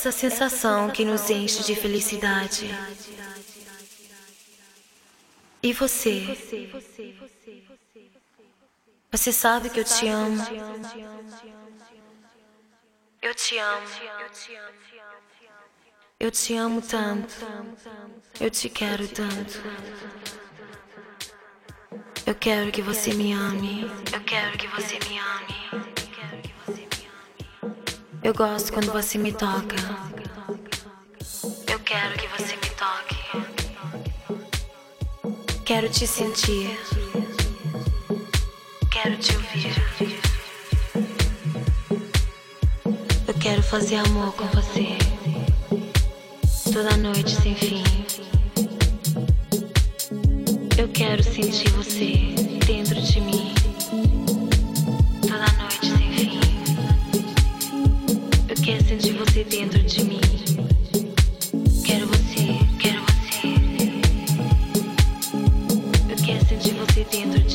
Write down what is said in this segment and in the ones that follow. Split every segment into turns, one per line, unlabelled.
essa sensação que nos enche de felicidade. E você? Você sabe que eu te amo. Eu te amo. Eu te amo tanto. Eu te quero tanto. Eu quero que você me ame. Eu quero que você me ame. Eu gosto quando você me toca. Eu quero que você me toque. Quero te sentir. Quero te ouvir. Eu quero fazer amor com você. Toda noite sem fim. Eu quero sentir você sentir você dentro de mim. Quero você, quero você. Eu quero sentir você dentro de mim.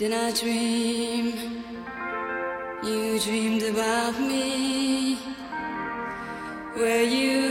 Did I dream you dreamed
about me?
Were you?